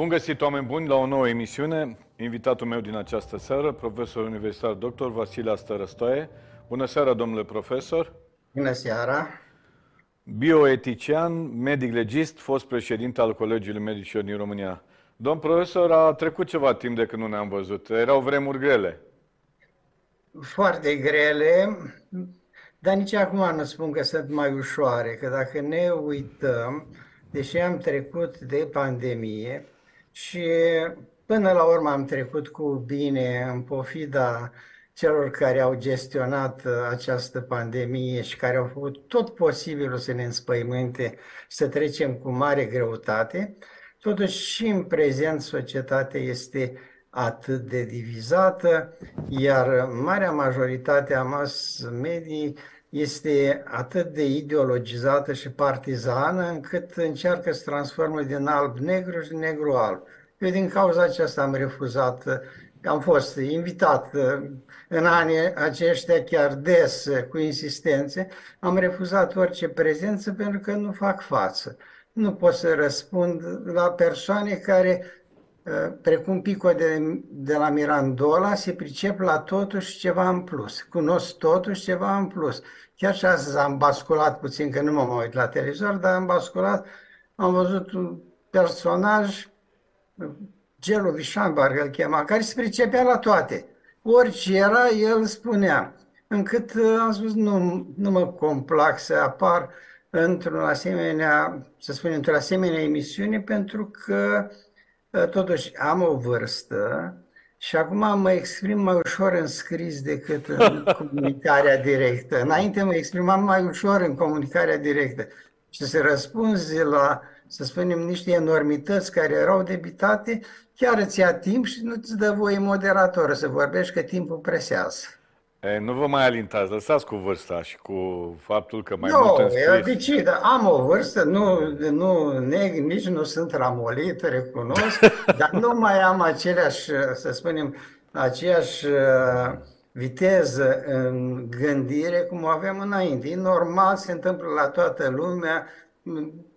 Bun găsit, oameni buni, la o nouă emisiune. Invitatul meu din această seară, profesor universitar dr. Vasile Astărăstoaie. Bună seara, domnule profesor! Bună seara! Bioetician, medic legist, fost președinte al Colegiului Medicilor din România. Domn profesor, a trecut ceva timp de când nu ne-am văzut. Erau vremuri grele. Foarte grele, dar nici acum nu spun că sunt mai ușoare, că dacă ne uităm, deși am trecut de pandemie și până la urmă am trecut cu bine în pofida celor care au gestionat această pandemie și care au făcut tot posibilul să ne înspăimânte, să trecem cu mare greutate, totuși și în prezent societatea este atât de divizată, iar marea majoritate a mass medii este atât de ideologizată și partizană încât încearcă să transforme din alb-negru și negru-alb. Eu din cauza aceasta am refuzat, am fost invitat în anii aceștia chiar des, cu insistențe, am refuzat orice prezență pentru că nu fac față. Nu pot să răspund la persoane care Uh, precum Pico de, de la Mirandola, se pricep la totuși ceva în plus. Cunosc totuși ceva în plus. Chiar și astăzi am basculat puțin, că nu mă uit la televizor, dar am basculat, am văzut un personaj, Gelu Vișan, parcă îl chema, care se pricepea la toate. Orice era, el spunea. Încât uh, am spus, nu, nu mă complac să apar într-un asemenea, să spunem, într-o asemenea emisiune, pentru că Ă, totuși, am o vârstă și acum mă exprim mai ușor în scris decât în comunicarea directă. Înainte mă exprimam mai ușor în comunicarea directă. Și să răspunzi la, să spunem, niște enormități care erau debitate, chiar îți ia timp și nu ți dă voie moderator să vorbești că timpul presează. E, nu vă mai alintați, lăsați cu vârsta și cu faptul că mai nu, mult înscris... Nu, ce, dar am o vârstă, nu, nu neg, nici nu sunt ramolit, recunosc, dar nu mai am aceleași, să spunem, aceeași uh, viteză în gândire cum o aveam înainte. E normal, se întâmplă la toată lumea,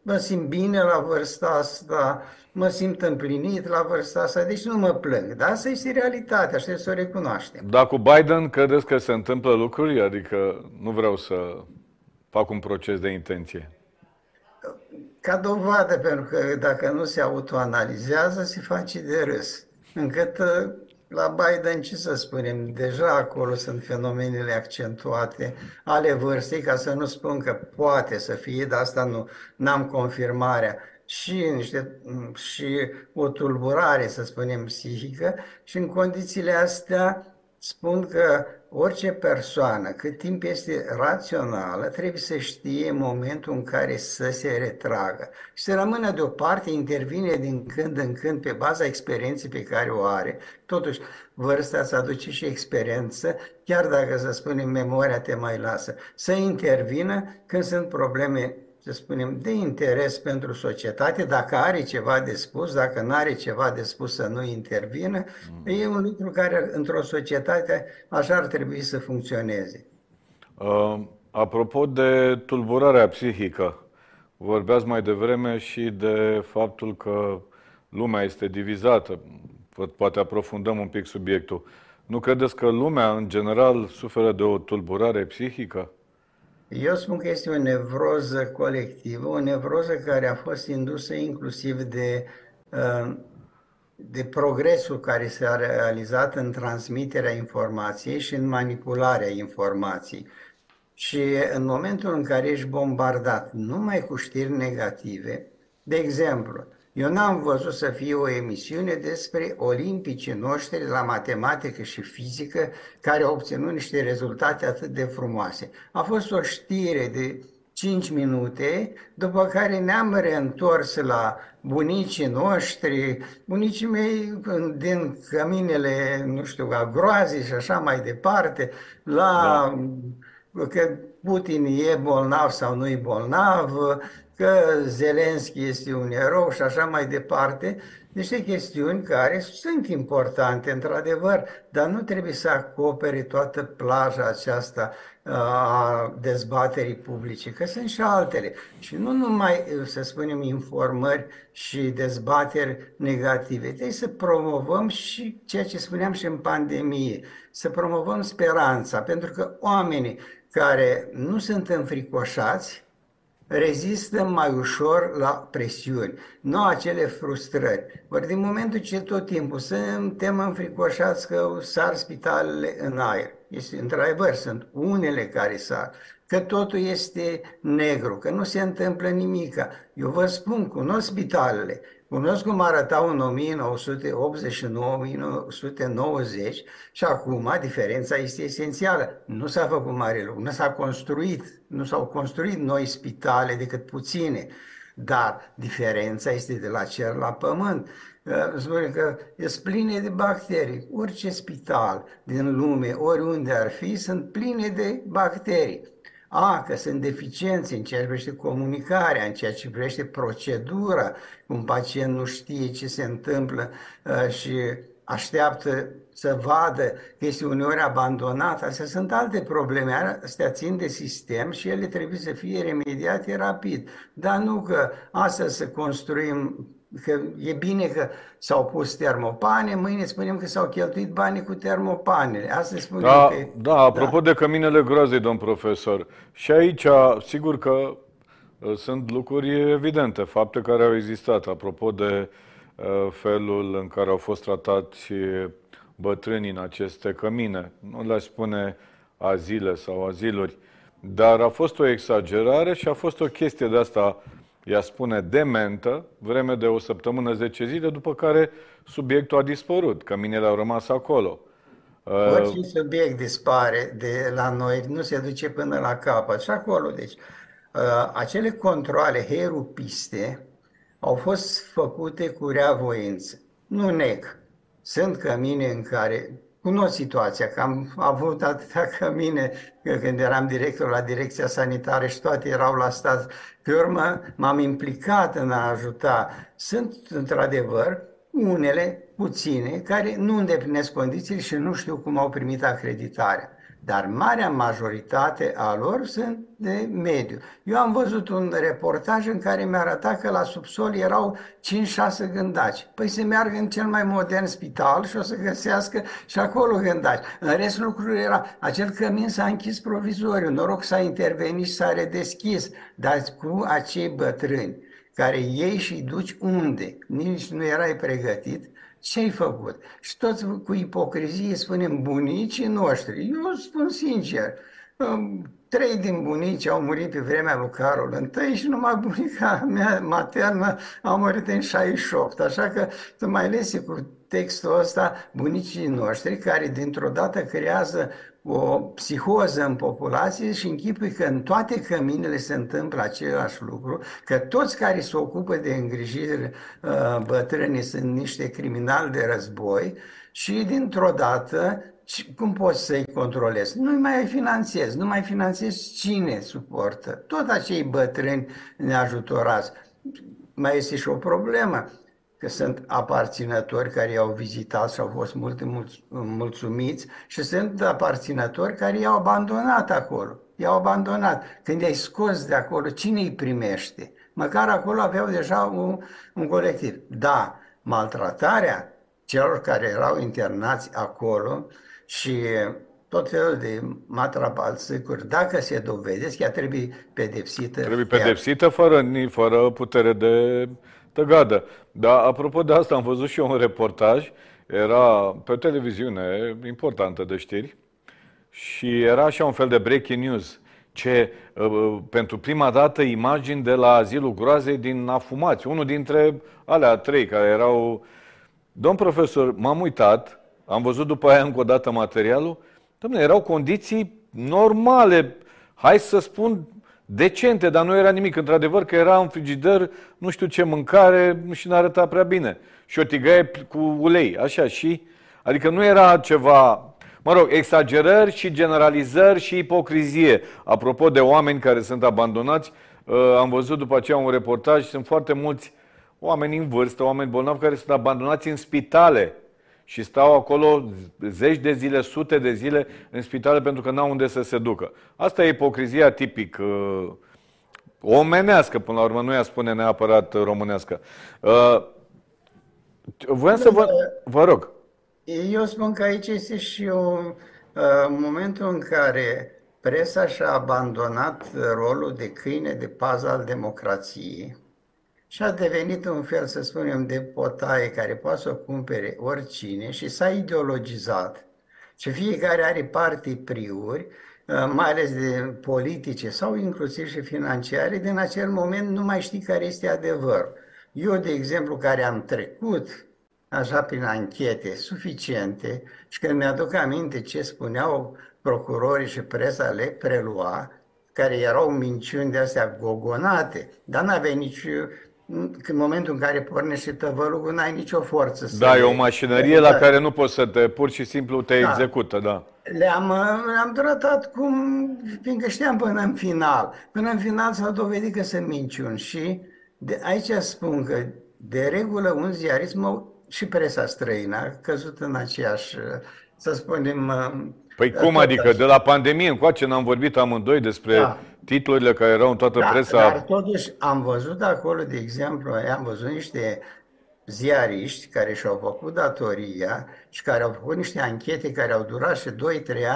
mă simt bine la vârsta asta, mă simt împlinit la vârsta asta, deci nu mă plâng. Dar asta este realitatea, așa să o recunoaștem. Dar cu Biden credeți că se întâmplă lucruri? Adică nu vreau să fac un proces de intenție. Ca dovadă, pentru că dacă nu se autoanalizează, se face de râs. Încât la Biden, ce să spunem, deja acolo sunt fenomenele accentuate ale vârstei, ca să nu spun că poate să fie, dar asta nu n-am confirmarea, și, niște, și o tulburare, să spunem, psihică și în condițiile astea spun că orice persoană, cât timp este rațională, trebuie să știe momentul în care să se retragă și să rămână deoparte, intervine din când în când pe baza experienței pe care o are. Totuși, vârsta îți aduce și experiență, chiar dacă, să spunem, memoria te mai lasă. Să intervină când sunt probleme să spunem, de interes pentru societate, dacă are ceva de spus, dacă nu are ceva de spus să nu intervină, mm. e un lucru care într-o societate așa ar trebui să funcționeze. Uh, apropo de tulburarea psihică, vorbeați mai devreme și de faptul că lumea este divizată. Poate aprofundăm un pic subiectul. Nu credeți că lumea, în general, suferă de o tulburare psihică? Eu spun că este o nevroză colectivă, o nevroză care a fost indusă inclusiv de, uh, de progresul care s-a realizat în transmiterea informației și în manipularea informației. Și în momentul în care ești bombardat numai cu știri negative, de exemplu, eu n-am văzut să fie o emisiune despre olimpicii noștri la matematică și fizică care au obținut niște rezultate atât de frumoase. A fost o știre de 5 minute, după care ne-am reîntors la bunicii noștri, bunicii mei din căminele, nu știu, a groazii și așa mai departe, la... Da. Că Putin e bolnav sau nu e bolnav, că Zelenski este un erou și așa mai departe, niște chestiuni care sunt importante, într-adevăr, dar nu trebuie să acopere toată plaja aceasta a dezbaterii publice, că sunt și altele. Și nu numai, să spunem, informări și dezbateri negative. Trebuie să promovăm și ceea ce spuneam și în pandemie, să promovăm speranța, pentru că oamenii care nu sunt înfricoșați, rezistă mai ușor la presiuni, nu acele frustrări. Ori din momentul ce tot timpul suntem înfricoșați că sar spitalele în aer, este într-adevăr, sunt unele care sar, că totul este negru, că nu se întâmplă nimic. Eu vă spun, cunosc spitalele, cunosc cum arătau în 1989-1990 și acum diferența este esențială. Nu s-a făcut mare lucru, nu s-a construit, nu s-au construit noi spitale decât puține, dar diferența este de la cer la pământ. Spune că e pline de bacterii. Orice spital din lume, oriunde ar fi, sunt pline de bacterii. A, că sunt deficiențe în ceea ce privește comunicarea, în ceea ce privește procedura, un pacient nu știe ce se întâmplă uh, și așteaptă să vadă că este uneori abandonat. Astea sunt alte probleme, astea țin de sistem și ele trebuie să fie remediate rapid. Dar nu că astăzi să construim că e bine că s-au pus termopane, mâine spunem că s-au cheltuit bani cu termopanele. Asta spunem da, că... Da, apropo da. de căminele groazei, domn profesor, și aici, sigur că uh, sunt lucruri evidente, fapte care au existat, apropo de uh, felul în care au fost tratați bătrânii în aceste cămine. Nu le spune azile sau aziluri, dar a fost o exagerare și a fost o chestie de asta ea spune dementă, vreme de o săptămână, 10 zile, după care subiectul a dispărut, căminele au rămas acolo. Orice uh, subiect dispare de la noi, nu se duce până la capăt. Și acolo, deci, uh, acele controle herupiste au fost făcute cu reavoință. Nu neg. Sunt cămine în care Cunosc situația, că am avut atâtea cămine când eram director la direcția sanitară și toate erau la stat. Pe urmă m-am implicat în a ajuta. Sunt, într-adevăr, unele, puține, care nu îndeplinesc condițiile și nu știu cum au primit acreditarea dar marea majoritate a lor sunt de mediu. Eu am văzut un reportaj în care mi-a arătat că la subsol erau 5-6 gândaci. Păi se meargă în cel mai modern spital și o să găsească și acolo gândaci. În rest lucrurile era, acel cămin s-a închis provizoriu, noroc s-a intervenit și s-a redeschis, dar cu acei bătrâni care ei și duci unde? Nici nu erai pregătit, ce ai făcut? Și toți cu ipocrizie spunem bunicii noștri. Eu spun sincer, trei din bunici au murit pe vremea lui Carol I și numai bunica mea maternă a murit în 68. Așa că tu mai lesi cu textul ăsta bunicii noștri care dintr-o dată creează o psihoză în populație și închipui că în toate căminele se întâmplă același lucru, că toți care se ocupă de îngrijiri uh, bătrâni sunt niște criminali de război și dintr-o dată cum poți să-i controlezi? Nu mai finanțezi, nu mai finanțezi cine suportă. Tot acei bătrâni neajutorați. Mai este și o problemă că sunt aparținători care i-au vizitat și au fost mult mulțumiți și sunt aparținători care i-au abandonat acolo. I-au abandonat. Când i-ai scos de acolo, cine îi primește? Măcar acolo aveau deja un, un colectiv. Da, maltratarea celor care erau internați acolo și tot felul de matrapalțicuri, dacă se dovedesc, ea trebuie pedepsită. Trebuie pedepsită fără, fără putere de tăgadă. Dar apropo de asta, am văzut și eu un reportaj, era pe televiziune importantă de știri și era așa un fel de breaking news. Ce, uh, pentru prima dată, imagini de la azilul groazei din afumați. Unul dintre alea trei care erau... Domn profesor, m-am uitat, am văzut după aia încă o dată materialul. Dom'le, erau condiții normale, hai să spun, decente, dar nu era nimic. Într-adevăr că era în frigider, nu știu ce mâncare și nu arăta prea bine. Și o tigaie cu ulei, așa și... Adică nu era ceva... Mă rog, exagerări și generalizări și ipocrizie. Apropo de oameni care sunt abandonați, uh, am văzut după aceea un reportaj, sunt foarte mulți oameni în vârstă, oameni bolnavi care sunt abandonați în spitale și stau acolo zeci de zile, sute de zile în spitale pentru că n-au unde să se ducă. Asta e ipocrizia tipic uh, omenească, până la urmă, nu ea spune neapărat românească. Uh, voiam să vă... Vă rog. Eu spun că aici este și un uh, momentul în care presa și-a abandonat rolul de câine de pază al democrației și a devenit un fel, să spunem, de potaie care poate să o cumpere oricine și s-a ideologizat. Și fiecare are partii priuri, uh, mai ales de politice sau inclusiv și financiare, din acel moment nu mai știi care este adevărul. Eu, de exemplu, care am trecut așa prin anchete suficiente și când mi-aduc aminte ce spuneau procurorii și presa le prelua, care erau minciuni de astea gogonate, dar n-aveai nici în momentul în care pornești tăvălugul, n-ai nicio forță. Să da, e o mașinărie la care nu poți să te, pur și simplu te da. execută, da. Le-am, le-am tratat cum, fiindcă știam până în final. Până în final s-a dovedit că sunt minciuni și de aici spun că de regulă un ziarist mă și presa străină a căzut în aceeași, să spunem... Păi cum adică? Așa. De la pandemie încoace n-am vorbit amândoi despre da. titlurile care erau în toată da, presa. Dar totuși am văzut acolo, de exemplu, am văzut niște ziariști care și-au făcut datoria și care au făcut niște anchete care au durat și 2-3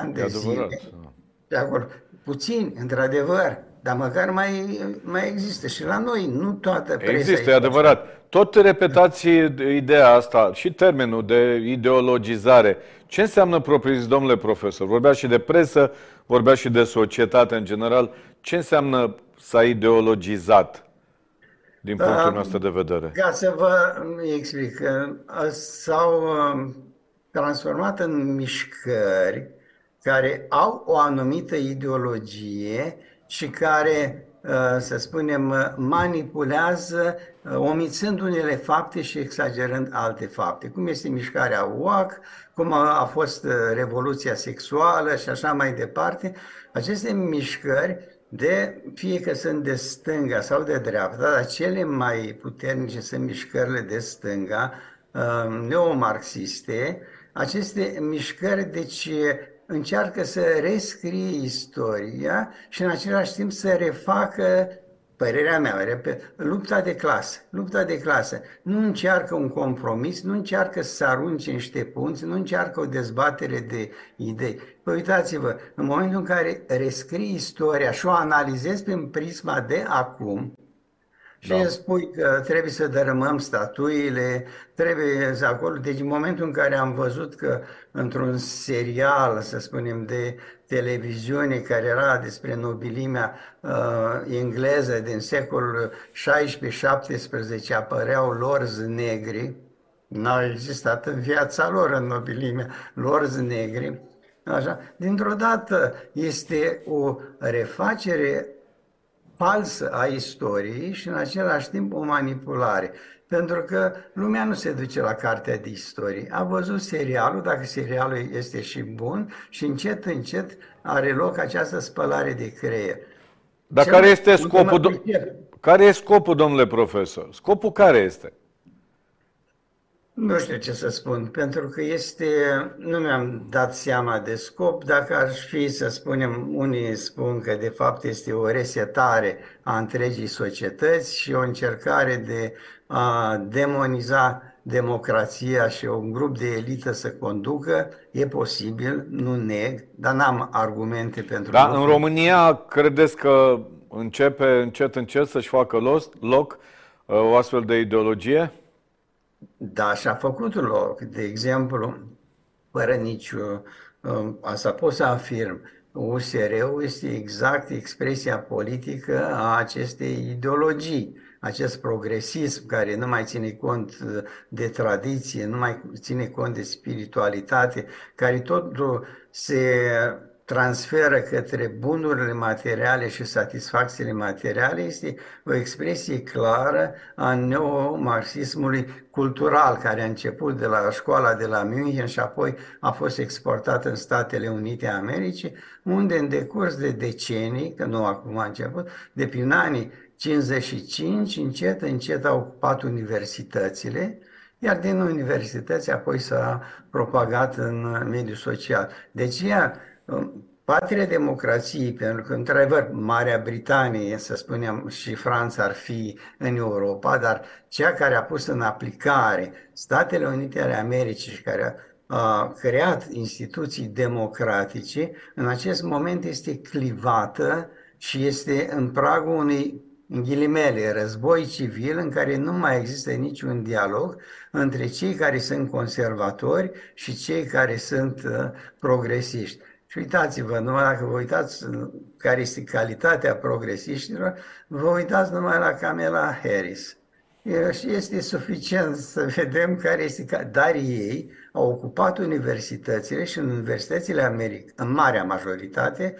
ani de, de zile. Da. De acolo. Puțin, într-adevăr, dar măcar mai, mai există și la noi, nu toată presa Există, e adevărat. Tot repetați ideea asta și termenul de ideologizare. Ce înseamnă propriu domnule profesor? Vorbea și de presă, vorbea și de societate în general. Ce înseamnă s-a ideologizat din punctul nostru de vedere? Ca să vă explic, s-au um, transformat în mișcări care au o anumită ideologie și care, uh, să spunem, manipulează, uh, omițând unele fapte și exagerând alte fapte, cum este mișcarea UAC, cum a fost uh, revoluția sexuală și așa mai departe. Aceste mișcări, de, fie că sunt de stânga sau de dreapta, dar cele mai puternice sunt mișcările de stânga, neomarxiste, aceste mișcări, deci încearcă să rescrie istoria și în același timp să refacă părerea mea, repet, lupta de clasă. Lupta de clasă. Nu încearcă un compromis, nu încearcă să arunce niște punți, nu încearcă o dezbatere de idei. Păi uitați-vă, în momentul în care rescrii istoria și o analizezi prin prisma de acum, și da. spui că trebuie să dărâmăm statuile, trebuie să acolo. Deci în momentul în care am văzut că într-un serial, să spunem, de televiziune care era despre nobilimea uh, engleză din secolul 16-17 apăreau lorzi negri, n-au existat în viața lor în nobilimea lorzi negri, Așa. Dintr-o dată este o refacere falsă a istoriei și în același timp o manipulare. Pentru că lumea nu se duce la cartea de istorie. A văzut serialul, dacă serialul este și bun, și încet, încet are loc această spălare de creier. Dar care este scopul, do- care e scopul, domnule profesor? Scopul care este? Nu știu ce să spun, pentru că este, nu mi-am dat seama de scop, dacă ar fi să spunem, unii spun că de fapt este o resetare a întregii societăți și o încercare de a demoniza democrația și un grup de elită să conducă, e posibil, nu neg, dar n-am argumente pentru Da, în România credeți că începe încet încet să-și facă loc uh, o astfel de ideologie? Da, și-a făcut loc. De exemplu, fără nicio... Um, asta pot să afirm. USR-ul este exact expresia politică a acestei ideologii, acest progresism care nu mai ține cont de tradiție, nu mai ține cont de spiritualitate, care totul se transferă către bunurile materiale și satisfacțiile materiale este o expresie clară a neomarxismului cultural care a început de la școala de la München și apoi a fost exportat în Statele Unite ale Americii, unde în decurs de decenii, că nu acum a început, de prin anii 55, încet, încet au ocupat universitățile, iar din universități apoi s-a propagat în mediul social. Deci ea patria democrației, pentru că, într-adevăr, Marea Britanie, să spunem, și Franța ar fi în Europa, dar cea care a pus în aplicare Statele Unite ale Americii și care a creat instituții democratice, în acest moment este clivată și este în pragul unui în ghilimele, război civil în care nu mai există niciun dialog între cei care sunt conservatori și cei care sunt uh, progresiști. Și uitați-vă, numai dacă vă uitați care este calitatea progresiștilor, vă uitați numai la Camela Harris. Și este suficient să vedem care este... Dar ei au ocupat universitățile și în universitățile America, în marea majoritate,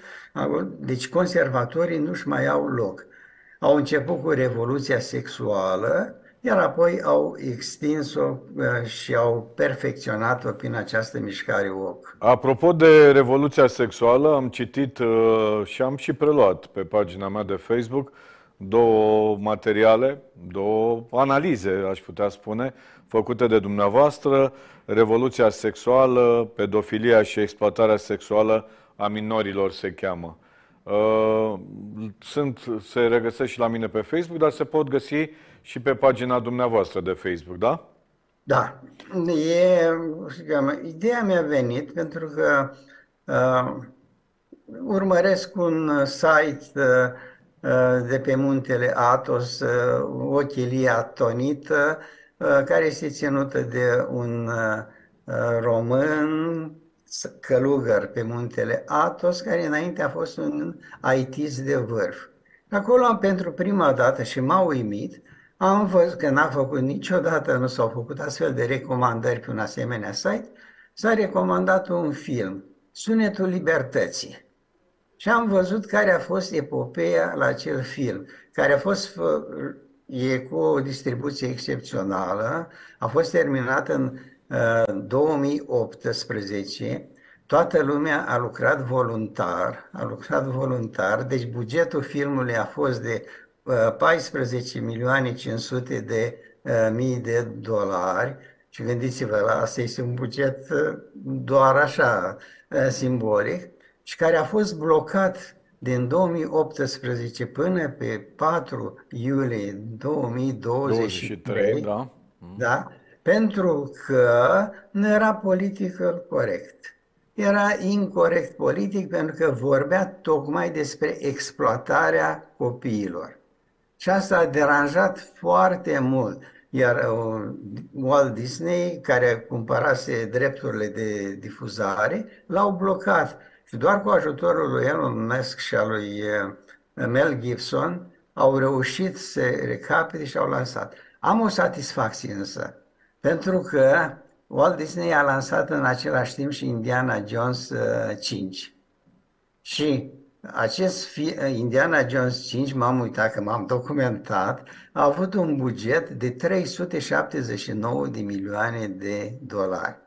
deci conservatorii nu-și mai au loc. Au început cu revoluția sexuală, iar apoi au extins-o uh, și au perfecționat-o prin această mișcare OC. Apropo de revoluția sexuală, am citit uh, și am și preluat pe pagina mea de Facebook două materiale, două analize, aș putea spune, făcute de dumneavoastră, Revoluția sexuală, pedofilia și exploatarea sexuală a minorilor se cheamă. Uh, sunt, se regăsesc și la mine pe Facebook, dar se pot găsi și pe pagina dumneavoastră de Facebook, da? Da. E, ideea mi-a venit pentru că uh, urmăresc un site uh, de pe muntele Atos, uh, Ochilia Tonită, uh, care este ținută de un uh, român călugăr pe muntele Atos, care înainte a fost un IT de vârf. Acolo am pentru prima dată și m-a uimit am văzut că n-a făcut niciodată, nu s-au făcut astfel de recomandări pe un asemenea site, s-a recomandat un film, Sunetul Libertății. Și am văzut care a fost epopeea la acel film, care a fost e cu o distribuție excepțională, a fost terminat în uh, 2018, toată lumea a lucrat voluntar, a lucrat voluntar, deci bugetul filmului a fost de 14 milioane 500 de uh, mii de dolari și gândiți-vă, la asta este un buget uh, doar așa uh, simbolic și care a fost blocat din 2018 până pe 4 iulie 2023, da. da, pentru că nu era politică corect. Era incorrect politic pentru că vorbea tocmai despre exploatarea copiilor. Și asta a deranjat foarte mult. Iar uh, Walt Disney, care cumpărase drepturile de difuzare, l-au blocat. Și doar cu ajutorul lui Elon Musk și al lui uh, Mel Gibson au reușit să recapite și au lansat. Am o satisfacție însă, pentru că Walt Disney a lansat în același timp și Indiana Jones 5. Uh, și acest fi, Indiana Jones 5, m-am uitat că m-am documentat, a avut un buget de 379 de milioane de dolari.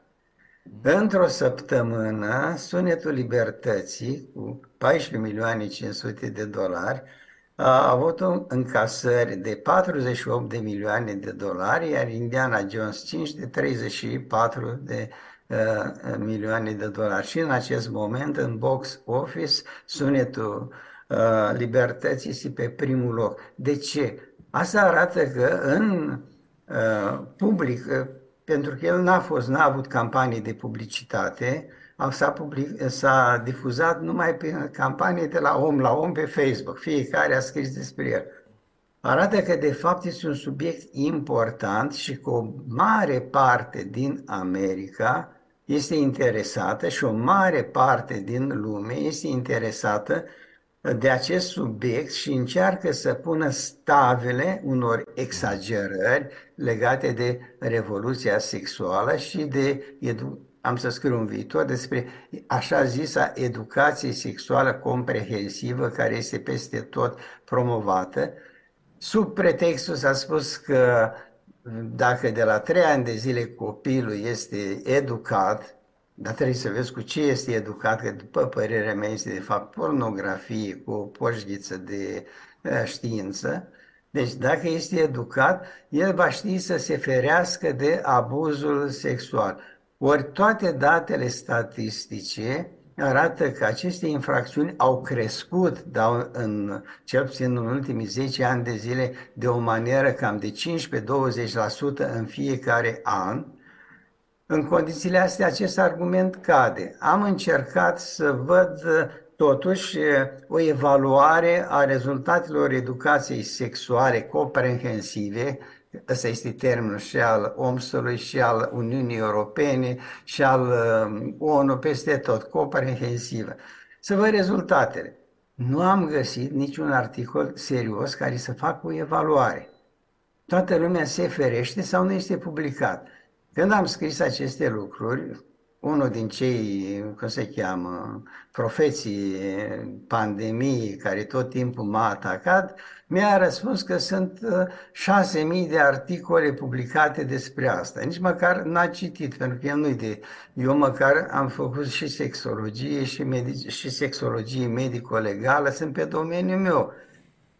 Într-o săptămână, Sunetul Libertății, cu 14 milioane 500 de dolari, a avut un încasări de 48 de milioane de dolari, iar Indiana Jones 5 de 34 de Uh, milioane de dolari. Și în acest moment, în box office, sunetul uh, libertății este pe primul loc. De ce? Asta arată că în uh, public, uh, pentru că el n-a fost, n-a avut campanii de publicitate, s-a, public, s-a difuzat numai pe campanii de la om la om pe Facebook. Fiecare a scris despre el. Arată că de fapt este un subiect important și că o mare parte din America este interesată și o mare parte din lume este interesată de acest subiect și încearcă să pună stavele unor exagerări legate de revoluția sexuală și de edu- am să scriu un viitor despre așa zisa educație sexuală comprehensivă care este peste tot promovată. Sub pretextul s-a spus că dacă de la trei ani de zile copilul este educat, dar trebuie să vezi cu ce este educat, că după părerea mea este de fapt pornografie cu o poșghiță de uh, știință. Deci dacă este educat, el va ști să se ferească de abuzul sexual. Ori toate datele statistice arată că aceste infracțiuni au crescut, dar în, cel puțin în ultimii 10 ani de zile, de o manieră cam de 15-20% în fiecare an. În condițiile astea, acest argument cade. Am încercat să văd totuși o evaluare a rezultatelor educației sexuale comprehensive Ăsta este termenul și al OMS-ului și al Uniunii Europene și al uh, ONU peste tot, comprehensivă. Să văd rezultatele. Nu am găsit niciun articol serios care să facă o evaluare. Toată lumea se ferește sau nu este publicat. Când am scris aceste lucruri, unul din cei, cum se cheamă, profeții pandemiei care tot timpul m-a atacat, mi-a răspuns că sunt uh, șase mii de articole publicate despre asta. Nici măcar n-a citit, pentru că el nu de... Eu măcar am făcut și sexologie și, medic, și sexologie medico-legală, sunt pe domeniul meu.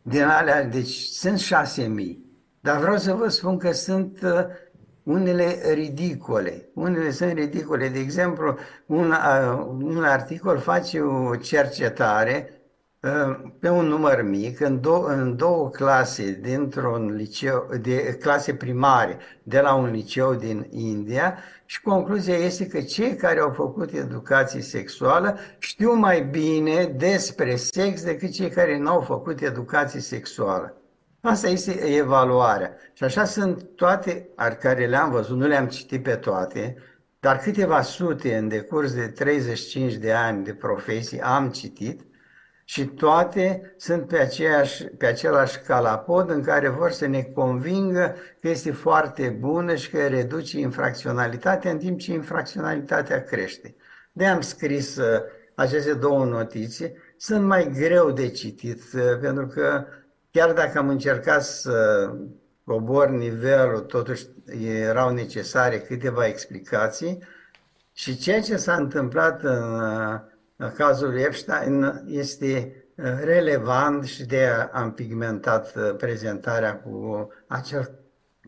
Din alea, deci sunt șase mii. Dar vreau să vă spun că sunt uh, unele ridicole. Unele sunt ridicole. De exemplu, un, un articol face o cercetare pe un număr mic, în, dou- în două clase dintr-un liceu, de clase primare de la un liceu din India și concluzia este că cei care au făcut educație sexuală știu mai bine despre sex decât cei care nu au făcut educație sexuală. Asta este evaluarea. Și așa sunt toate care le-am văzut, nu le-am citit pe toate, dar câteva sute în decurs de 35 de ani de profesie am citit și toate sunt pe, aceeași, pe același calapod în care vor să ne convingă că este foarte bună și că reduce infracționalitatea în timp ce infracționalitatea crește. De am scris uh, aceste două notițe, sunt mai greu de citit, uh, pentru că chiar dacă am încercat să cobor nivelul, totuși erau necesare câteva explicații. Și ceea ce s-a întâmplat în, în cazul Epstein este uh, relevant și de am pigmentat uh, prezentarea cu acel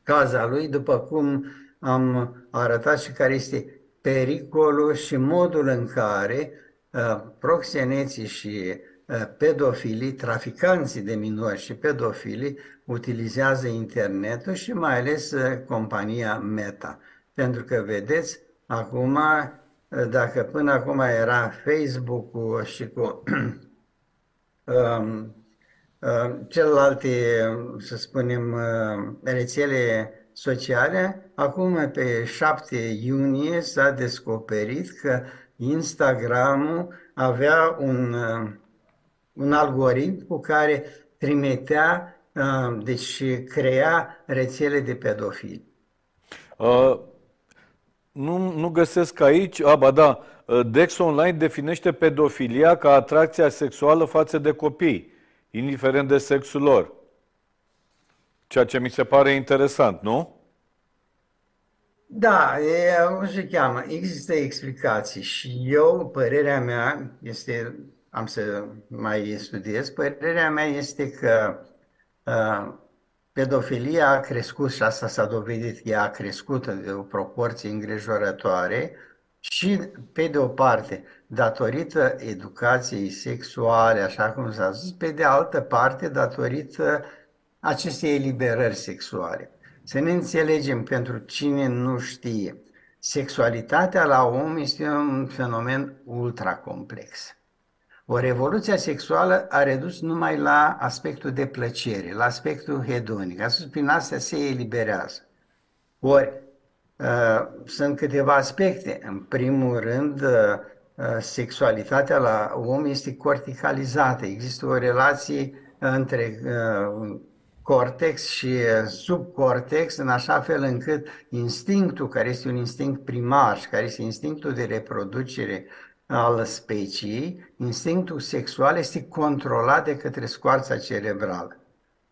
caz al lui, după cum am arătat și care este pericolul și modul în care uh, proxeneții și Eh, pedofilii, traficanții de minori și pedofilii utilizează internetul și mai ales eh, compania Meta. Pentru că, vedeți, acum, eh, dacă până acum era Facebook-ul și cu um, celelalte, să spunem, rețele sociale, acum pe 7 iunie s-a descoperit că Instagramul avea un un algoritm cu care trimitea, uh, deci crea rețele de pedofili. Uh, nu, nu găsesc aici, a, ba da, uh, Dex Online definește pedofilia ca atracția sexuală față de copii, indiferent de sexul lor. Ceea ce mi se pare interesant, nu? Da, e, cum se cheamă, există explicații și eu, părerea mea, este am să mai studiez. Părerea mea este că uh, pedofilia a crescut și asta s-a dovedit, ea a crescut de o proporție îngrijorătoare și, pe de o parte, datorită educației sexuale, așa cum s-a zis, pe de altă parte, datorită acestei eliberări sexuale. Să ne înțelegem pentru cine nu știe. Sexualitatea la om este un fenomen ultra complex. O revoluție sexuală a redus numai la aspectul de plăcere, la aspectul hedonic. Astăzi, prin astea se eliberează. Ori, uh, sunt câteva aspecte. În primul rând, uh, uh, sexualitatea la om este corticalizată. Există o relație între cortex și uh, subcortex, în așa fel încât instinctul, care este un instinct primar și care este instinctul de reproducere al speciei, instinctul sexual este controlat de către scoarța cerebrală.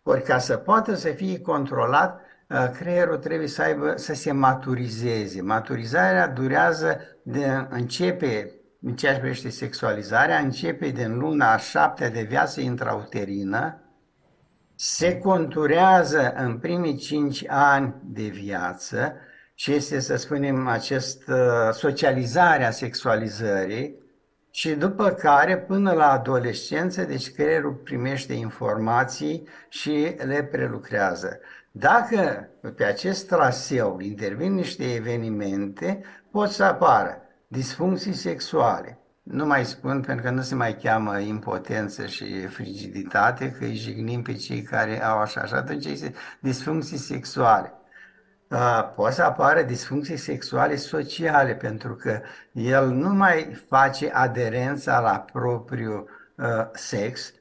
Ori ca să poată să fie controlat, uh, creierul trebuie să aibă, să se maturizeze. Maturizarea durează de începe, în ceea ce privește sexualizarea, începe din luna a șaptea de viață intrauterină, se conturează în primii cinci ani de viață și este, să spunem, această socializare a sexualizării și după care, până la adolescență, deci creierul primește informații și le prelucrează. Dacă pe acest traseu intervin niște evenimente, pot să apară disfuncții sexuale, nu mai spun pentru că nu se mai cheamă impotență și frigiditate, că îi jignim pe cei care au așa. Și atunci este disfuncții sexuale. Poate să apară disfuncții sexuale sociale, pentru că el nu mai face aderența la propriul uh, sex,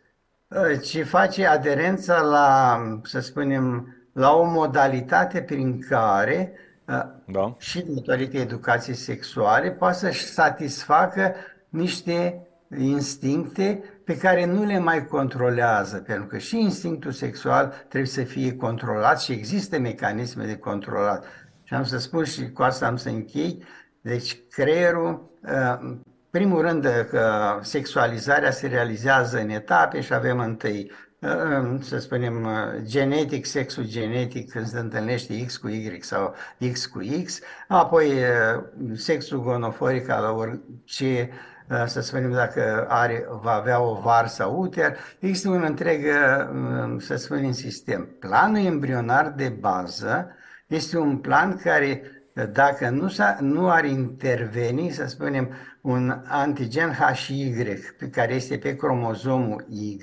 uh, ci face aderența la, să spunem, la o modalitate prin care uh, da. și datorită educației sexuale poate să-și satisfacă niște instincte pe care nu le mai controlează, pentru că și instinctul sexual trebuie să fie controlat și există mecanisme de controlat. Și am să spun și cu asta am să închei, deci creierul, uh, primul rând că sexualizarea se realizează în etape și avem întâi uh, să spunem, uh, genetic, sexul genetic, când se întâlnește X cu Y sau X cu X, apoi sexul gonoforic al orice Uh, să spunem dacă are, va avea o var sau uter, există un întreg, uh, să spunem, sistem. Planul embrionar de bază este un plan care, dacă nu, nu ar interveni, să spunem, un antigen HY, care este pe cromozomul Y,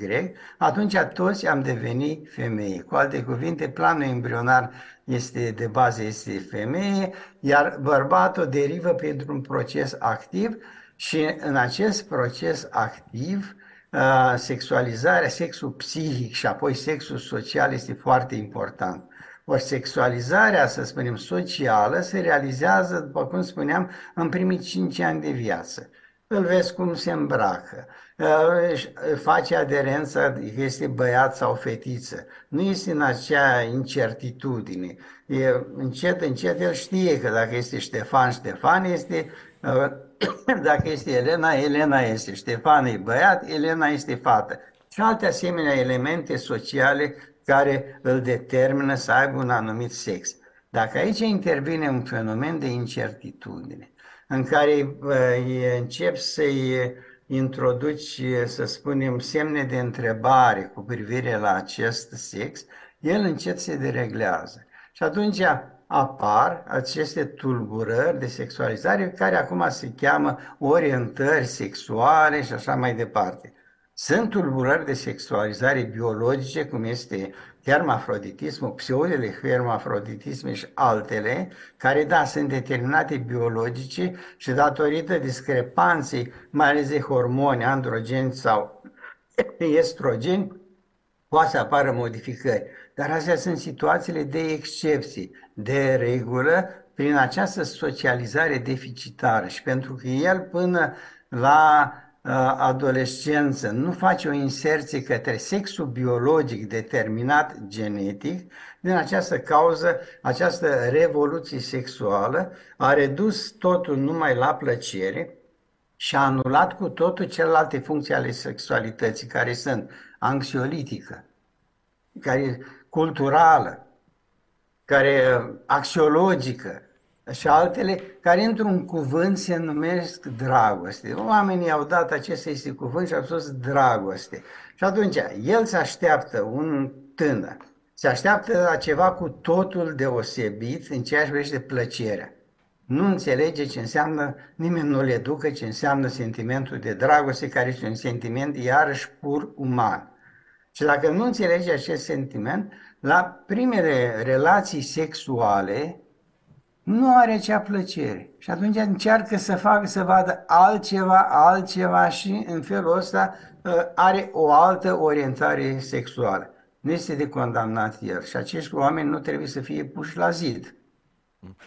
atunci toți am devenit femeie. Cu alte cuvinte, planul embrionar este de bază este femeie, iar bărbatul derivă pentru un proces activ și în acest proces activ, uh, sexualizarea, sexul psihic și apoi sexul social este foarte important. O sexualizarea, să spunem, socială se realizează, după cum spuneam, în primii cinci ani de viață. Îl vezi cum se îmbracă, uh, face aderența că este băiat sau fetiță. Nu este în acea incertitudine. E, încet, încet el știe că dacă este Ștefan, Ștefan este uh, dacă este Elena, Elena este Ștefan e băiat, Elena este fată. Și alte asemenea elemente sociale care îl determină să aibă un anumit sex. Dacă aici intervine un fenomen de incertitudine, în care uh, încep să-i introduci, să spunem, semne de întrebare cu privire la acest sex, el încet se dereglează. Și atunci apar aceste tulburări de sexualizare care acum se cheamă orientări sexuale și așa mai departe. Sunt tulburări de sexualizare biologice, cum este hermafroditismul, pseudele hermafroditisme și altele, care, da, sunt determinate biologice și datorită discrepanței, mai ales de hormoni androgeni sau estrogeni, poate să apară modificări. Dar astea sunt situațiile de excepție. De regulă, prin această socializare deficitară și pentru că el până la uh, adolescență nu face o inserție către sexul biologic determinat genetic, din această cauză, această revoluție sexuală a redus totul numai la plăcere și a anulat cu totul celelalte funcții ale sexualității, care sunt anxiolitică, care culturală, care axiologică și altele, care într-un cuvânt se numesc dragoste. Oamenii au dat acest este cuvânt și au spus dragoste. Și atunci, el se așteaptă, un tânăr, se așteaptă la ceva cu totul deosebit în ceea ce privește plăcerea. Nu înțelege ce înseamnă, nimeni nu le educă ce înseamnă sentimentul de dragoste, care este un sentiment iarăși pur uman. Și dacă nu înțelege acest sentiment, la primele relații sexuale nu are cea plăcere. Și atunci încearcă să facă, să vadă altceva, altceva și în felul ăsta ă, are o altă orientare sexuală. nu este de condamnat el și acești oameni nu trebuie să fie puși la zid.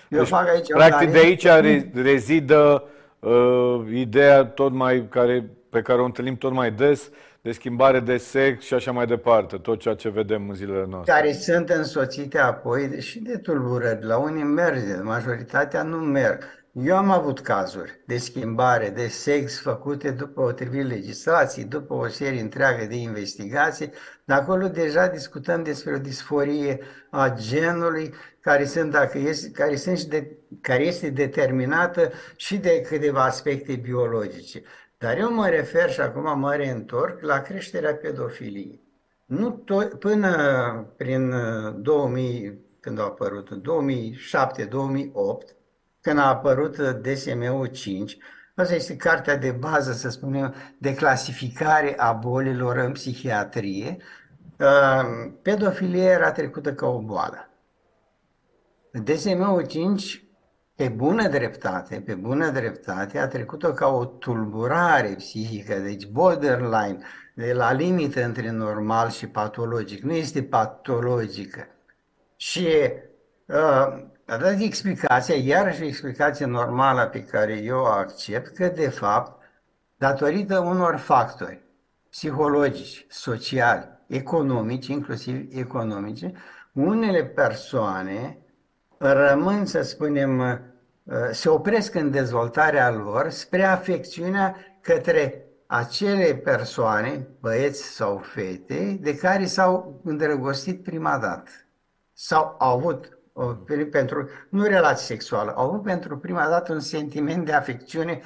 Eu deci, fac aici practic de aici re, rezidă uh, ideea tot mai care, pe care o întâlnim tot mai des de schimbare de sex și așa mai departe, tot ceea ce vedem în zilele noastre. Care sunt însoțite apoi și de tulburări. La unii merge, majoritatea nu merg. Eu am avut cazuri de schimbare de sex făcute după o trivire legislații, după o serie întreagă de investigații, dar acolo deja discutăm despre o disforie a genului care, sunt, dacă este, care, sunt și de, care este determinată și de câteva aspecte biologice. Dar eu mă refer și acum mă reîntorc la creșterea pedofiliei. Nu to- până prin 2000, când a apărut, în 2007-2008, când a apărut DSM-ul 5, asta este cartea de bază, să spunem, de clasificare a bolilor în psihiatrie, uh, pedofilia era trecută ca o boală. DSM-ul 5 pe bună dreptate, pe bună dreptate, a trecut-o ca o tulburare psihică, deci borderline, de la limită între normal și patologic. Nu este patologică. Și uh, a dat explicația, iarăși o explicație normală pe care eu o accept, că de fapt, datorită unor factori psihologici, sociali, economici, inclusiv economice, unele persoane rămân, să spunem, uh, se opresc în dezvoltarea lor spre afecțiunea către acele persoane, băieți sau fete, de care s-au îndrăgostit prima dată sau au avut pentru, nu relație sexuală, au avut pentru prima dată un sentiment de afecțiune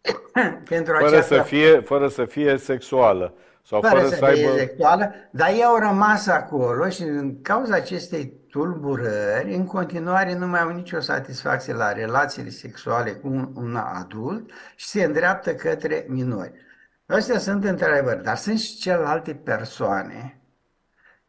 pentru fără această... Să fie, fără să fie sexuală. Sau fără, fără să, să aibă... sexuală, dar ei au rămas acolo și în cauza acestei tulburări, în continuare nu mai au nicio satisfacție la relațiile sexuale cu un, un adult și se îndreaptă către minori. Astea sunt întrebări, dar sunt și celelalte persoane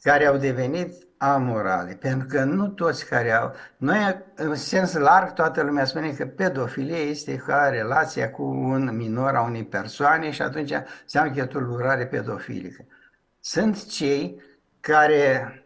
care au devenit amorale, pentru că nu toți care au... Noi, în sens larg, toată lumea spune că pedofilie este ca relația cu un minor a unei persoane și atunci înseamnă că e tulburare pedofilică. Sunt cei care,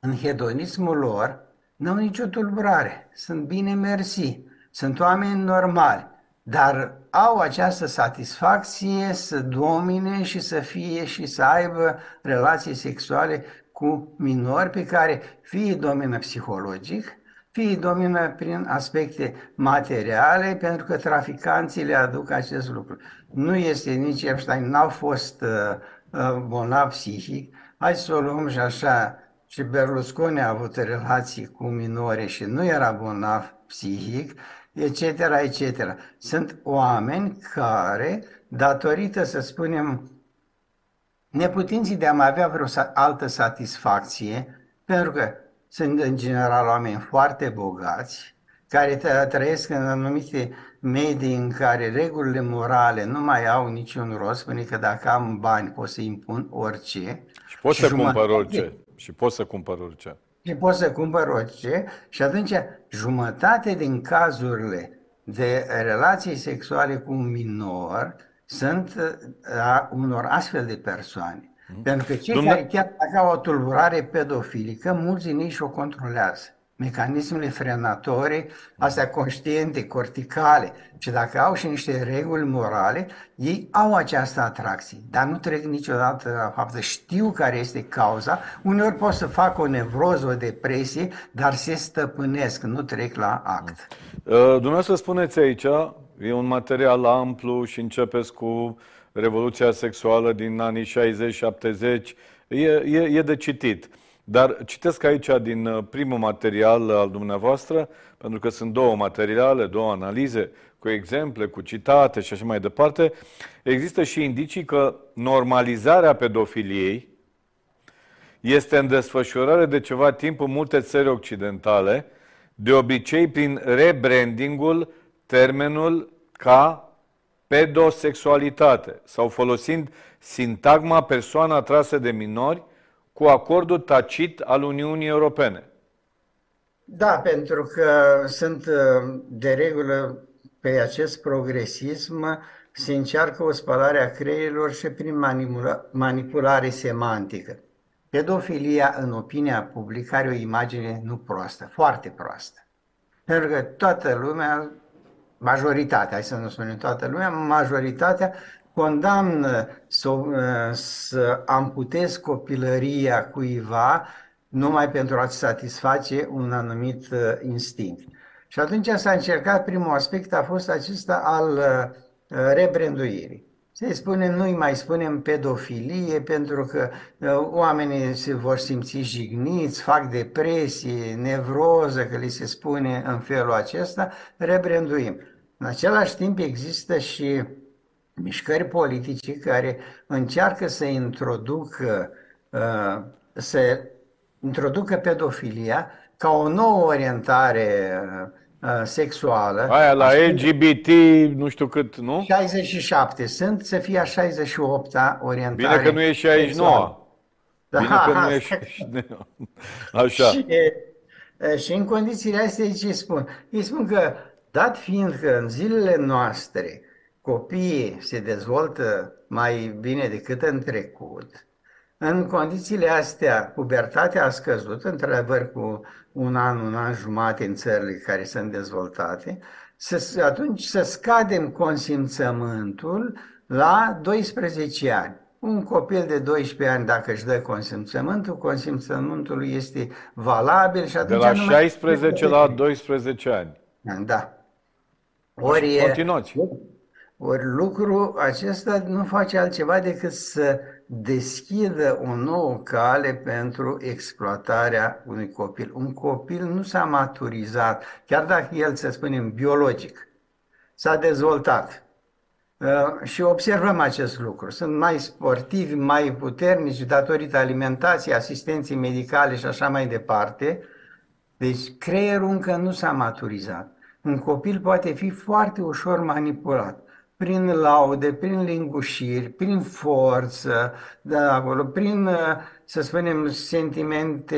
în hedonismul lor, nu au nicio tulburare, sunt bine mersi, sunt oameni normali, dar au această satisfacție să domine și să fie și să aibă relații sexuale cu minori pe care fie domină psihologic, fie domină prin aspecte materiale, pentru că traficanții le aduc acest lucru. Nu este nici Epstein, n-au fost uh, uh, bolnav psihic. Hai să o luăm și așa, și Berlusconi a avut relații cu minore și nu era bolnav psihic, etc., etc. Sunt oameni care, datorită, să spunem, neputinții de a mai avea vreo altă satisfacție, pentru că sunt în general oameni foarte bogați, care trăiesc în anumite medii în care regulile morale nu mai au niciun rost, pentru că dacă am bani pot să impun orice. Și pot și să cumpăr orice. Și pot să cumpăr orice. Și pot să cumpăr orice. Și atunci jumătate din cazurile de relații sexuale cu un minor sunt uh, a unor astfel de persoane. Mm. Pentru că cei Dumne... care chiar dacă au o tulburare pedofilică, mulți din ei și-o controlează. Mecanismele frenatorii, astea conștiente, corticale, și dacă au și niște reguli morale, ei au această atracție, dar nu trec niciodată la faptă. Știu care este cauza, uneori pot să fac o nevroză, o depresie, dar se stăpânesc, nu trec la act. Uh, dumneavoastră spuneți aici, E un material amplu și începeți cu Revoluția sexuală din anii 60-70. E, e, e de citit. Dar citesc aici din uh, primul material al dumneavoastră, pentru că sunt două materiale, două analize, cu exemple, cu citate și așa mai departe. Există și indicii că normalizarea pedofiliei este în desfășurare de ceva timp în multe țări occidentale, de obicei prin rebrandingul termenul ca pedosexualitate sau folosind sintagma persoană atrasă de minori cu acordul tacit al Uniunii Europene. Da, pentru că sunt de regulă pe acest progresism se încearcă o spălare a creierilor și prin manipula- manipulare semantică. pedofilia, în opinia publică, are o imagine nu proastă, foarte proastă. Pentru că toată lumea, majoritatea, hai să nu spunem toată lumea, majoritatea condamnă să, să amputezi copilăria cuiva numai pentru a-ți satisface un anumit uh, instinct. Și atunci s-a încercat, primul aspect a fost acesta al uh, rebranduirii. Se spune, nu-i mai spunem pedofilie pentru că uh, oamenii se vor simți jigniți, fac depresie, nevroză, că li se spune în felul acesta, rebranduim. În același timp există și mișcări politice care încearcă să introducă, uh, să introducă pedofilia ca o nouă orientare uh, sexuală. Aia la LGBT, nu știu cât, nu? 67 sunt, să fie a 68-a orientare Bine că nu e 69 da, Bine că nu e 69 Așa. Și, și în condițiile astea ce spun? Îi spun că, dat fiind că în zilele noastre copiii se dezvoltă mai bine decât în trecut, în condițiile astea, pubertatea a scăzut, într-adevăr cu un an, un an jumate în țările care sunt dezvoltate, să, atunci să scadem consimțământul la 12 ani. Un copil de 12 ani, dacă își dă consimțământul, consimțământul este valabil și atunci... De la 16 la 12 ani. Da. Ori, Continuați. Ori lucrul acesta nu face altceva decât să deschidă o nouă cale pentru exploatarea unui copil. Un copil nu s-a maturizat, chiar dacă el, să spunem, biologic, s-a dezvoltat. Uh, și observăm acest lucru. Sunt mai sportivi, mai puternici datorită alimentației, asistenței medicale și așa mai departe. Deci creierul încă nu s-a maturizat. Un copil poate fi foarte ușor manipulat prin laude, prin lingușiri, prin forță, da, acolo, prin, să spunem, sentimente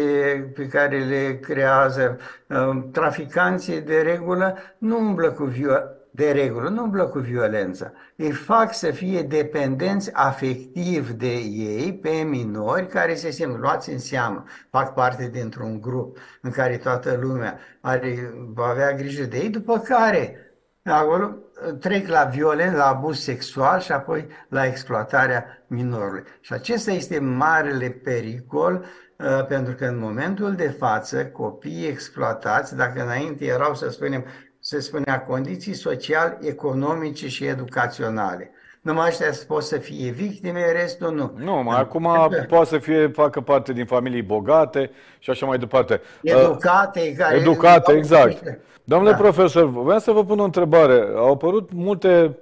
pe care le creează uh, traficanții de regulă, nu umblă cu violență de regulă, nu umblă cu violență. Îi fac să fie dependenți afectiv de ei pe minori care se simt luați în seamă, fac parte dintr-un grup în care toată lumea are, va avea grijă de ei, după care acolo trec la violență, la abuz sexual și apoi la exploatarea minorului. Și acesta este marele pericol uh, pentru că în momentul de față copiii exploatați, dacă înainte erau, să spunem, se spunea condiții social, economice și educaționale. Numai ăștia pot să fie victime, restul nu. Nu, mai acum poate să fie, facă parte din familii bogate și așa mai departe. Educate, care... Educate, exact. Domnule da. profesor, vreau să vă pun o întrebare. Au apărut multe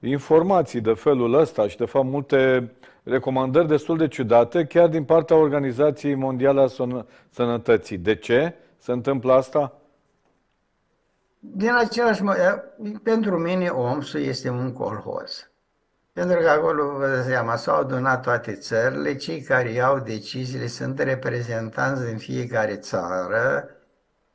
informații de felul ăsta și, de fapt, multe recomandări destul de ciudate, chiar din partea Organizației Mondiale a Sănătății. De ce se întâmplă asta? Din același motiv, pentru mine OMS este un colhoz. Pentru că acolo, vă seama, s-au adunat toate țările, cei care iau deciziile sunt reprezentanți din fiecare țară,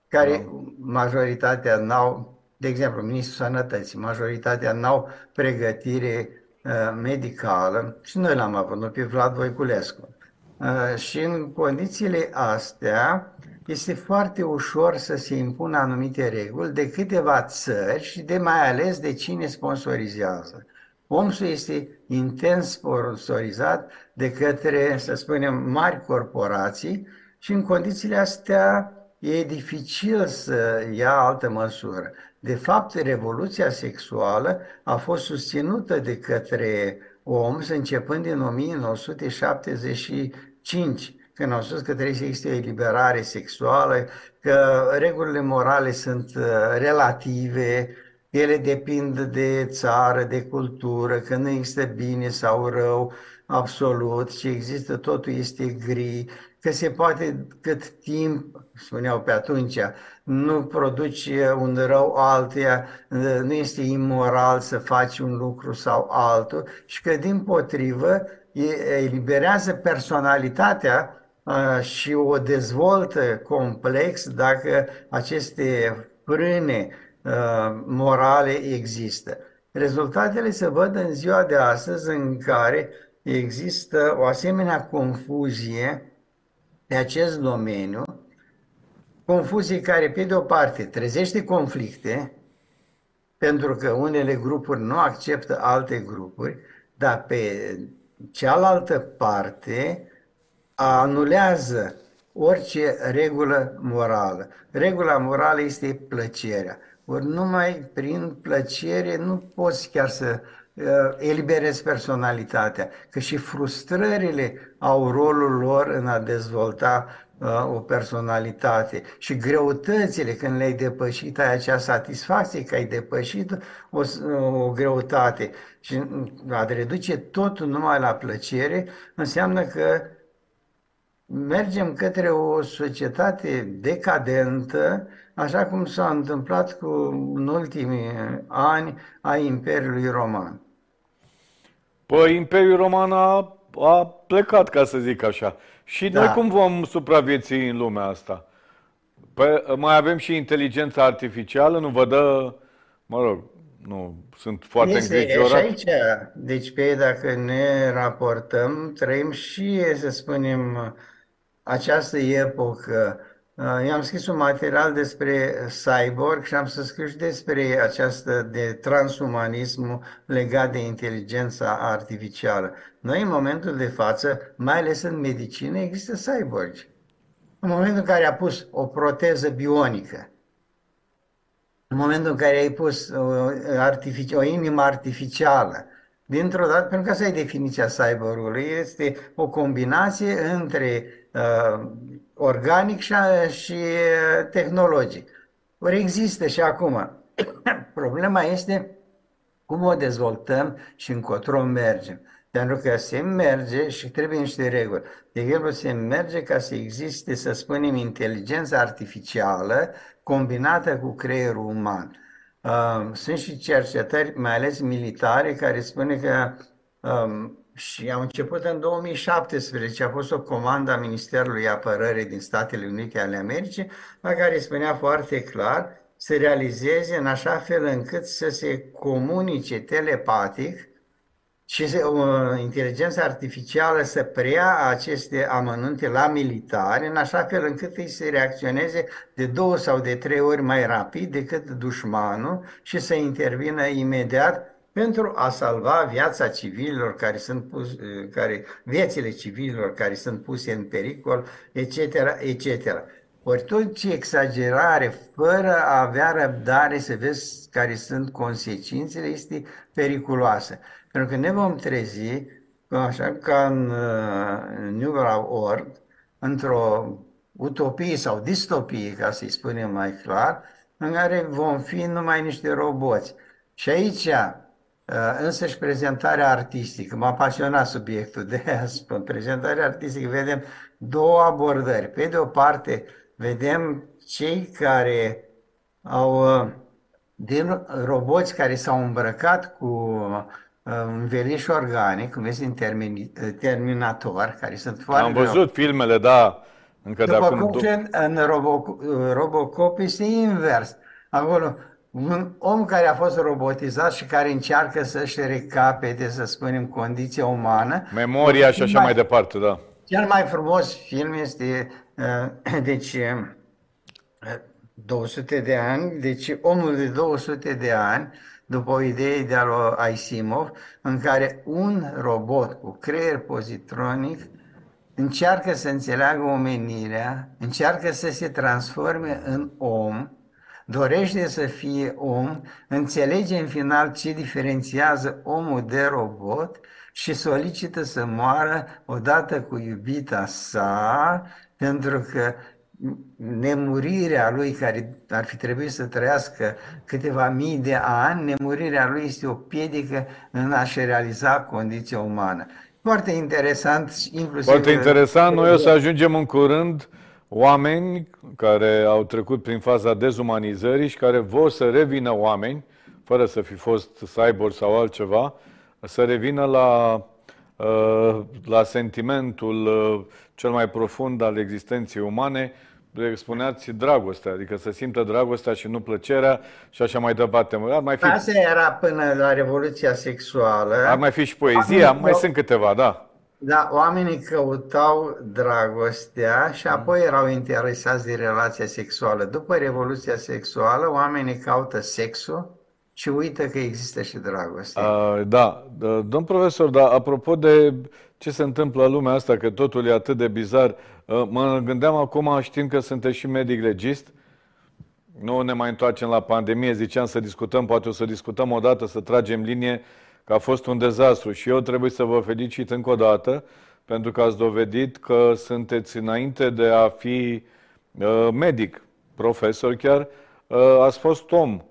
care da. majoritatea n-au, de exemplu, Ministrul Sănătății, majoritatea n-au pregătire uh, medicală și noi l-am avut, pe Vlad Voiculescu. Uh, și în condițiile astea este foarte ușor să se impună anumite reguli de câteva țări și de mai ales de cine sponsorizează. OMS este intens sponsorizat de către, să spunem, mari corporații și în condițiile astea e dificil să ia altă măsură. De fapt, revoluția sexuală a fost susținută de către OMS începând din 1975, când au spus că trebuie să existe o eliberare sexuală, că regulile morale sunt uh, relative, ele depind de țară, de cultură, că nu există bine sau rău absolut, și există totul este gri, că se poate cât timp, spuneau pe atunci, nu produci un rău altuia, nu este imoral să faci un lucru sau altul și că din potrivă eliberează personalitatea și o dezvoltă complex dacă aceste frâne morale există. Rezultatele se văd în ziua de astăzi în care există o asemenea confuzie pe acest domeniu, confuzii care, pe de o parte, trezește conflicte, pentru că unele grupuri nu acceptă alte grupuri, dar pe cealaltă parte anulează orice regulă morală. Regula morală este plăcerea. Ori numai prin plăcere nu poți chiar să uh, eliberezi personalitatea, că și frustrările au rolul lor în a dezvolta uh, o personalitate. Și greutățile când le-ai depășit, ai acea satisfacție că ai depășit o, o greutate. Și a reduce totul numai la plăcere înseamnă că mergem către o societate decadentă, așa cum s-a întâmplat cu în ultimii ani a Imperiului Roman. Păi Imperiul Roman a, a plecat, ca să zic așa. Și da. noi cum vom supraviețui în lumea asta? Păi mai avem și inteligența artificială, nu vă dă, mă rog, nu, sunt foarte este, îngrijorat. aici, deci pe dacă ne raportăm, trăim și, să spunem, această epocă. Uh, i-am scris un material despre cyborg și am să scriu și despre această de transumanism legat de inteligența artificială. Noi, în momentul de față, mai ales în medicină, există cyborg. În momentul în care a pus o proteză bionică, în momentul în care ai pus o, artifici- o inimă artificială, dintr-o dată, pentru că asta e definiția cyborgului, este o combinație între uh, organic și, și uh, tehnologic. Ori există și acum. Problema este cum o dezvoltăm și încotro mergem. Pentru că se merge și trebuie niște reguli. De exemplu, se merge ca să existe, să spunem, inteligență artificială combinată cu creierul uman. Uh, sunt și cercetări, mai ales militare, care spune că um, și au început în 2017, a fost o comandă a Ministerului Apărării din Statele Unite ale Americii, la care spunea foarte clar să realizeze în așa fel încât să se comunice telepatic și uh, inteligența artificială să preia aceste amănunte la militari, în așa fel încât ei să reacționeze de două sau de trei ori mai rapid decât dușmanul și să intervină imediat pentru a salva viața civililor care sunt pus, care, viețile civililor care sunt puse în pericol, etc., etc. Ori tot ce exagerare, fără a avea răbdare să vezi care sunt consecințele, este periculoasă. Pentru că ne vom trezi, așa ca în uh, New World, într-o utopie sau distopie, ca să-i spunem mai clar, în care vom fi numai niște roboți. Și aici Uh, însăși prezentarea artistică. M-a pasionat subiectul, de aia spun. Prezentarea artistică, vedem două abordări. Pe de o parte, vedem cei care au, uh, din roboți care s-au îmbrăcat cu uh, înveliș organic, cum vezi în termini, Terminator, care sunt foarte... Am văzut rău. filmele, da, încă După de acum... Cum în Robocop, Robocop este invers. Acolo un om care a fost robotizat și care încearcă să-și recapete, să spunem, condiția umană. Memoria și așa mai, mai departe, da. Cel mai frumos film este, uh, deci, 200 uh, de ani, deci omul de 200 de ani, după o idee de al lui Asimov, în care un robot cu creier pozitronic încearcă să înțeleagă omenirea, încearcă să se transforme în om, dorește să fie om, înțelege în final ce diferențiază omul de robot și solicită să moară odată cu iubita sa, pentru că nemurirea lui, care ar fi trebuit să trăiască câteva mii de ani, nemurirea lui este o piedică în a-și realiza condiția umană. Foarte interesant, inclusiv... Foarte interesant, noi o să ajungem în curând oameni care au trecut prin faza dezumanizării și care vor să revină oameni, fără să fi fost cyborg sau altceva, să revină la, uh, la sentimentul uh, cel mai profund al existenței umane, spuneați dragostea, adică să simtă dragostea și nu plăcerea și așa mai departe. Ar mai fi... Asta era până la Revoluția Sexuală. Ar mai fi și poezia, mai sunt câteva, da. Da, oamenii căutau dragostea și apoi erau interesați de relația sexuală. După Revoluția sexuală, oamenii caută sexul și uită că există și dragoste. Uh, da, domn profesor, dar apropo de ce se întâmplă în lumea asta, că totul e atât de bizar, uh, mă gândeam acum, știind că sunteți și medic legist, nu ne mai întoarcem la pandemie, ziceam să discutăm, poate o să discutăm o dată, să tragem linie, că a fost un dezastru. Și eu trebuie să vă felicit încă o dată, pentru că ați dovedit că sunteți înainte de a fi uh, medic, profesor chiar, uh, ați fost om.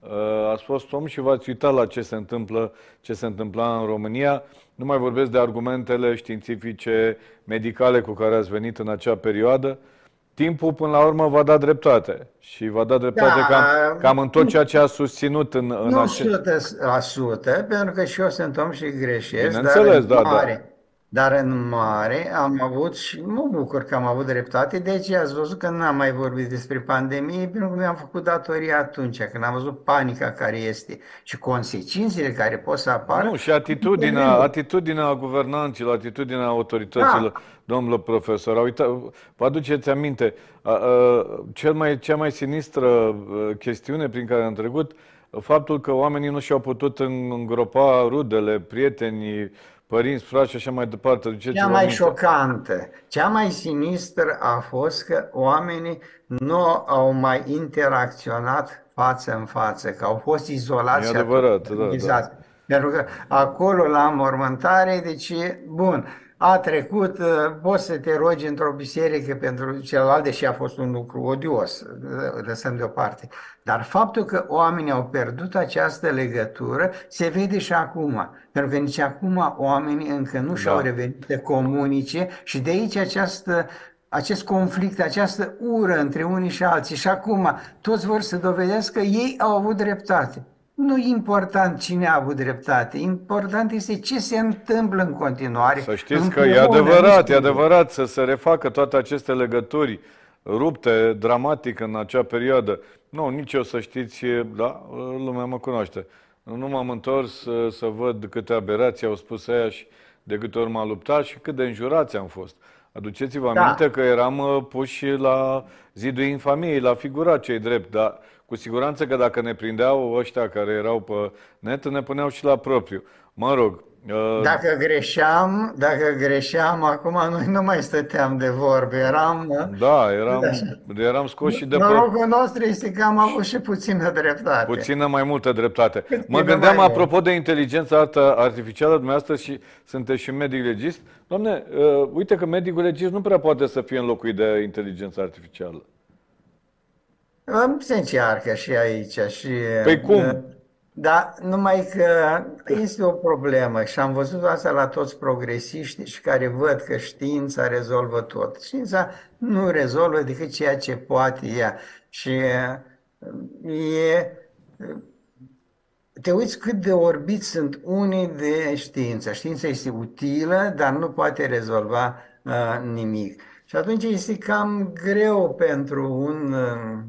Uh, ați fost om și v-ați uitat la ce se întâmplă, ce se întâmpla în România. Nu mai vorbesc de argumentele științifice, medicale cu care ați venit în acea perioadă timpul până la urmă va da dreptate și va da dreptate da, cam, cam în tot ceea ce a susținut în, în Nu ace... 100%, pentru că și eu sunt om și greșesc, dar în da, da. mare, da. Dar în mare am avut și mă bucur că am avut dreptate, deci ați văzut că n-am mai vorbit despre pandemie, pentru că mi-am făcut datoria atunci, când am văzut panica care este și consecințele care pot să apară. Nu, și atitudinea, atitudinea guvernanților, atitudinea autorităților, da. domnule profesor, uita, vă aduceți aminte, a, a, cel mai, cea mai sinistră chestiune prin care am trecut, faptul că oamenii nu și-au putut îngropa rudele, prietenii, părinți, frați și așa mai departe. Duceți cea mai aminte. șocantă, cea mai sinistră a fost că oamenii nu au mai interacționat față în față, că au fost izolați. E adevărat, da, da. Pentru că acolo, la mormântare, deci, bun, a trecut, uh, poți să te rogi într-o biserică pentru celălalt, deși a fost un lucru odios, uh, lăsăm deoparte. Dar faptul că oamenii au pierdut această legătură se vede și acum. Pentru că nici acum oamenii încă nu și-au da. revenit de comunice și de aici această acest conflict, această ură între unii și alții. Și acum toți vor să dovedească că ei au avut dreptate. Nu e important cine a avut dreptate, important este ce se întâmplă în continuare. Să știți că e adevărat, e adevărat să se refacă toate aceste legături rupte dramatic în acea perioadă. Nu, nici eu să știți, da, lumea mă cunoaște. Nu m-am întors să, să văd câte aberații au spus aia și de câte ori m-a luptat și cât de înjurați am fost. Aduceți-vă da. aminte că eram uh, puși la zidul infamiei, la figura cei drept, dar cu siguranță că dacă ne prindeau ăștia care erau pe net, ne puneau și la propriu. Mă rog, uh, dacă greșeam, dacă greșeam, acum noi nu mai stăteam de vorbe, eram... Da, eram, eram scos și de... Norocul nostru este că am avut și puțină dreptate. Puțină mai multă dreptate. Cât mă gândeam, apropo de inteligența artificială, dumneavoastră și sunteți și medic legist. Doamne, uh, uite că medicul legist nu prea poate să fie înlocuit de inteligența artificială. Se încearcă și aici. Și, păi cum? Da, numai că este o problemă și am văzut asta la toți progresiștii și care văd că știința rezolvă tot. Știința nu rezolvă decât ceea ce poate ea. Și e, te uiți cât de orbiți sunt unii de știință. Știința este utilă, dar nu poate rezolva uh, nimic. Și atunci este cam greu pentru un uh,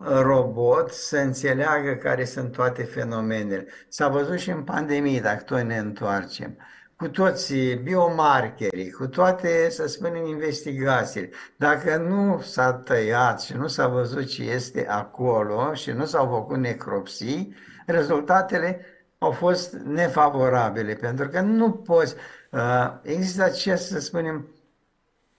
robot să înțeleagă care sunt toate fenomenele. S-a văzut și în pandemie, dacă tot ne întoarcem, cu toți biomarkerii, cu toate, să spunem, investigațiile. Dacă nu s-a tăiat și nu s-a văzut ce este acolo și nu s-au făcut necropsii, rezultatele au fost nefavorabile, pentru că nu poți, uh, există acest, să spunem,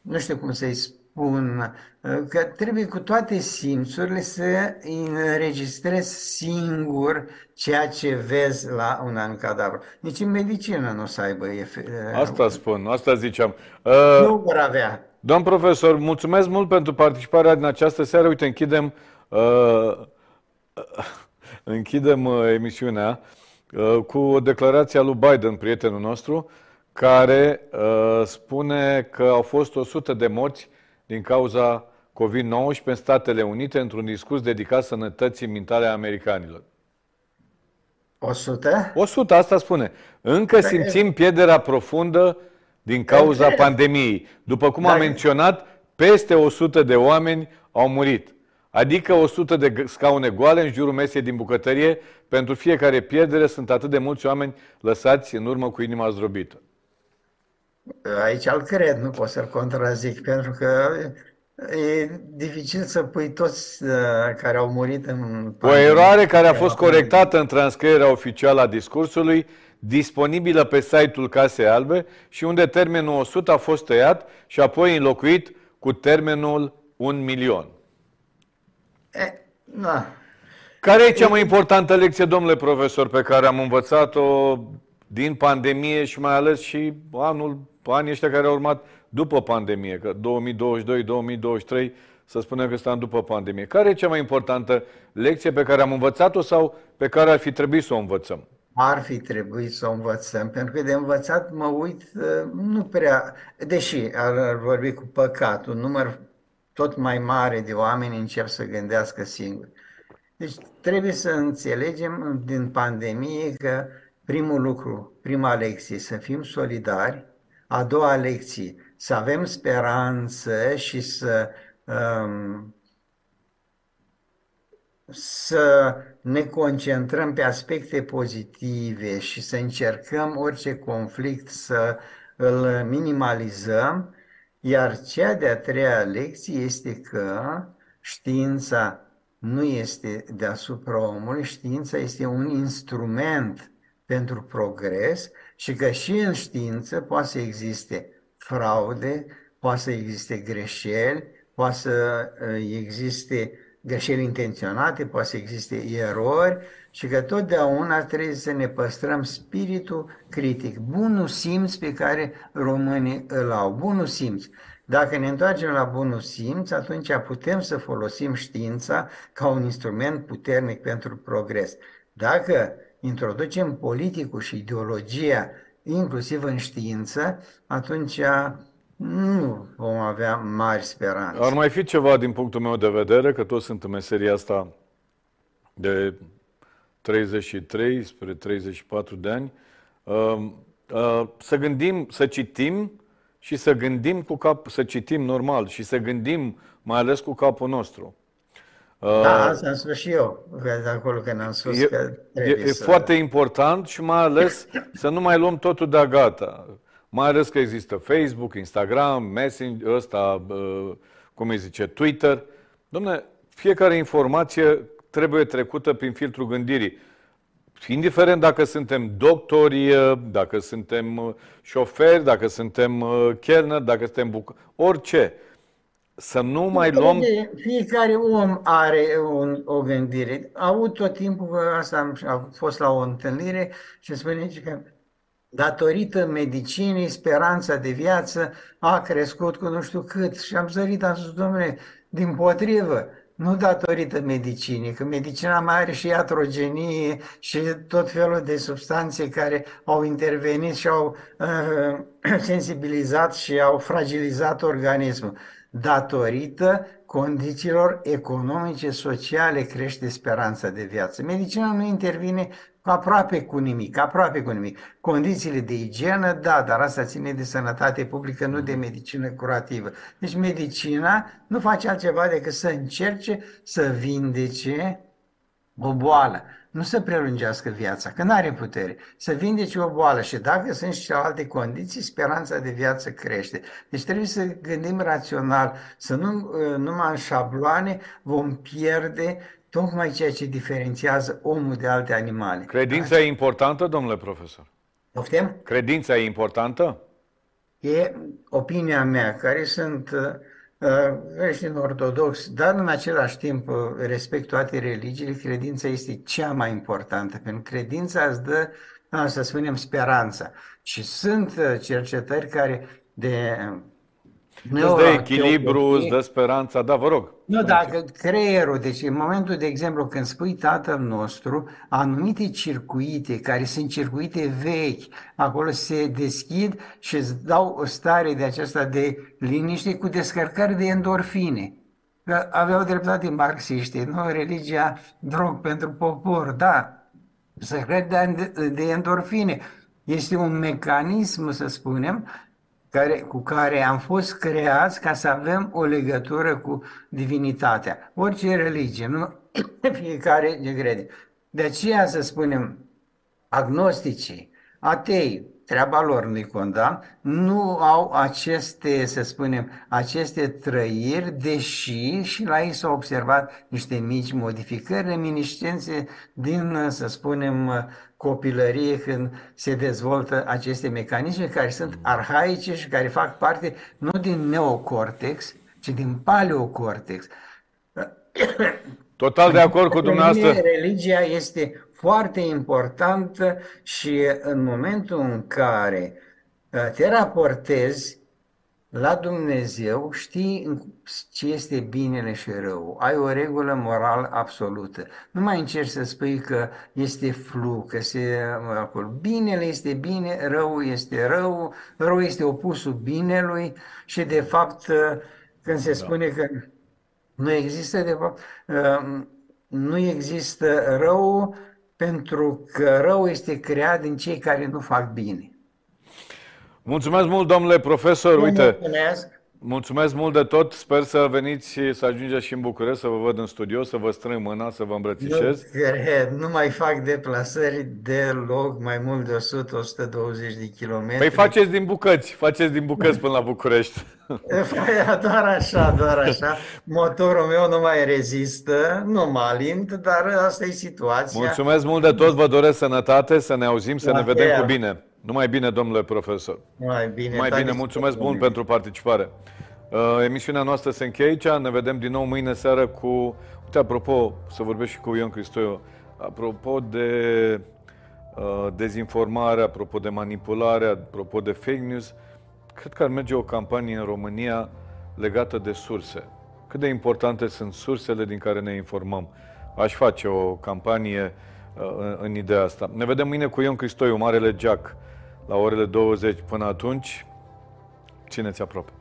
nu știu cum să-i spun, spun uh, că trebuie cu toate simțurile să înregistrezi singur ceea ce vezi la un an cadavru. Nici în medicină nu o să aibă efect. Uh, asta spun, asta ziceam. Uh, nu vor avea. Domn profesor, mulțumesc mult pentru participarea din această seară. Uite, închidem, uh, închidem uh, emisiunea uh, cu o declarație a lui Biden, prietenul nostru, care uh, spune că au fost 100 de morți din cauza COVID-19 în Statele Unite într-un discurs dedicat sănătății mentale a americanilor. 100? 100, asta spune. Încă da, simțim pierderea profundă din cauza de pandemiei. După cum am da. menționat, peste 100 de oameni au murit. Adică 100 de scaune goale în jurul mesei din bucătărie. Pentru fiecare pierdere sunt atât de mulți oameni lăsați în urmă cu inima zdrobită. Aici îl cred, nu pot să-l contrazic, pentru că e dificil să pui toți uh, care au murit în O eroare care a fost corectată în transcrierea oficială a discursului, disponibilă pe site-ul Casei Albe și unde termenul 100 a fost tăiat și apoi înlocuit cu termenul 1 milion. E, na. Care e cea mai importantă lecție, domnule profesor, pe care am învățat-o din pandemie și mai ales și anul, anii ăștia care au urmat după pandemie, că 2022-2023 să spunem că stăm după pandemie. Care e cea mai importantă lecție pe care am învățat-o sau pe care ar fi trebuit să o învățăm? Ar fi trebuit să o învățăm, pentru că de învățat mă uit uh, nu prea, deși ar vorbi cu păcat, un număr tot mai mare de oameni încep să gândească singuri. Deci trebuie să înțelegem din pandemie că primul lucru, prima lecție, să fim solidari, a doua lecție, să avem speranță și să um, să ne concentrăm pe aspecte pozitive și să încercăm orice conflict să îl minimalizăm, iar cea de-a treia lecție este că știința nu este deasupra omului, știința este un instrument pentru progres și că și în știință poate să existe fraude, poate să existe greșeli, poate să uh, existe greșeli intenționate, poate să existe erori și că totdeauna trebuie să ne păstrăm spiritul critic, bunul simț pe care românii îl au, bunul simț. Dacă ne întoarcem la bunul simț, atunci putem să folosim știința ca un instrument puternic pentru progres. Dacă introducem politicul și ideologia inclusiv în știință, atunci nu vom avea mari speranțe. Ar mai fi ceva din punctul meu de vedere, că toți sunt în meseria asta de 33 spre 34 de ani, uh, uh, să gândim, să citim și să gândim cu cap, să citim normal și să gândim mai ales cu capul nostru. Da, asta am spus și eu, de acolo când am spus e, că trebuie e, să... E foarte important și mai ales să nu mai luăm totul de gata. Mai ales că există Facebook, Instagram, Messenger, ăsta, cum îi zice, Twitter. Domne, fiecare informație trebuie trecută prin filtrul gândirii. Indiferent dacă suntem doctori, dacă suntem șoferi, dacă suntem chelner, dacă suntem buc... orice să nu mai luăm... Fiecare om are un, o gândire. Aud tot timpul că asta am, am fost la o întâlnire și spune că datorită medicinii, speranța de viață a crescut cu nu știu cât. Și am zărit, am spus, domnule, din potrivă, nu datorită medicinii, că medicina mai are și atrogenie și tot felul de substanțe care au intervenit și au uh, sensibilizat și au fragilizat organismul datorită condițiilor economice, sociale, crește speranța de viață. Medicina nu intervine aproape cu nimic, aproape cu nimic. Condițiile de igienă, da, dar asta ține de sănătate publică, nu de medicină curativă. Deci medicina nu face altceva decât să încerce să vindece o boală nu să prelungească viața, că nu are putere, să vindece o boală și dacă sunt și alte condiții, speranța de viață crește. Deci trebuie să gândim rațional, să nu ă, numai în șabloane vom pierde tocmai ceea ce diferențiază omul de alte animale. Credința e importantă, domnule profesor? Poftim? Credința e importantă? E opinia mea, care sunt uh, creștin ortodox, dar în același timp uh, respect toate religiile, credința este cea mai importantă, pentru că credința îți dă, să spunem, speranța. Și sunt uh, cercetări care de Îți dă echilibru, îți dă speranța, da, vă rog. Nu, dacă creierul, deci în momentul, de exemplu, când spui tatăl nostru, anumite circuite, care sunt circuite vechi, acolo se deschid și îți dau o stare de aceasta de liniște cu descărcări de endorfine. Că aveau dreptate marxiștii, nu? Religia drog pentru popor, da, să cred de endorfine. Este un mecanism, să spunem, care, cu care am fost creați ca să avem o legătură cu divinitatea. Orice religie, nu fiecare ne crede. De aceea să spunem, agnosticii, atei, treaba lor nu-i condamn, nu au aceste, să spunem, aceste trăiri, deși și la ei s-au observat niște mici modificări, reminiscențe din, să spunem, copilărie când se dezvoltă aceste mecanisme care sunt arhaice și care fac parte nu din neocortex, ci din paleocortex. Total de acord cu dumneavoastră. Religia este foarte importantă și în momentul în care uh, te raportezi la Dumnezeu, știi ce este binele și rău. Ai o regulă morală absolută. Nu mai încerci să spui că este flu, că se acolo. Binele este bine, rău este rău, rău este opusul binelui și de fapt uh, când se da. spune că nu există, de fapt, uh, nu există rău pentru că rău este creat din cei care nu fac bine. Mulțumesc mult, domnule profesor. Uite, mulțumesc. Mulțumesc mult de tot. Sper să veniți, să ajungeți și în București, să vă văd în studio, să vă strâng mâna, să vă îmbrățișez. Nu cred, nu mai fac deplasări deloc mai mult de 100-120 de kilometri. Păi faceți din bucăți, faceți din bucăți până la București. doar așa, doar așa. Motorul meu nu mai rezistă, nu mă alint, dar asta e situația. Mulțumesc mult de tot, vă doresc sănătate, să ne auzim, să la ne vedem cu bine. Numai bine, domnule profesor. Mai bine. Mai bine, mulțumesc mult pentru participare. Uh, emisiunea noastră se încheie aici, ne vedem din nou mâine seară cu... Uite, apropo, să vorbesc și cu Ion Cristoiu, apropo de uh, dezinformare, apropo de manipulare, apropo de fake news, cred că ar merge o campanie în România legată de surse. Cât de importante sunt sursele din care ne informăm. Aș face o campanie uh, în, în ideea asta. Ne vedem mâine cu Ion Cristoiu, Marele Jack la orele 20. Până atunci, țineți aproape.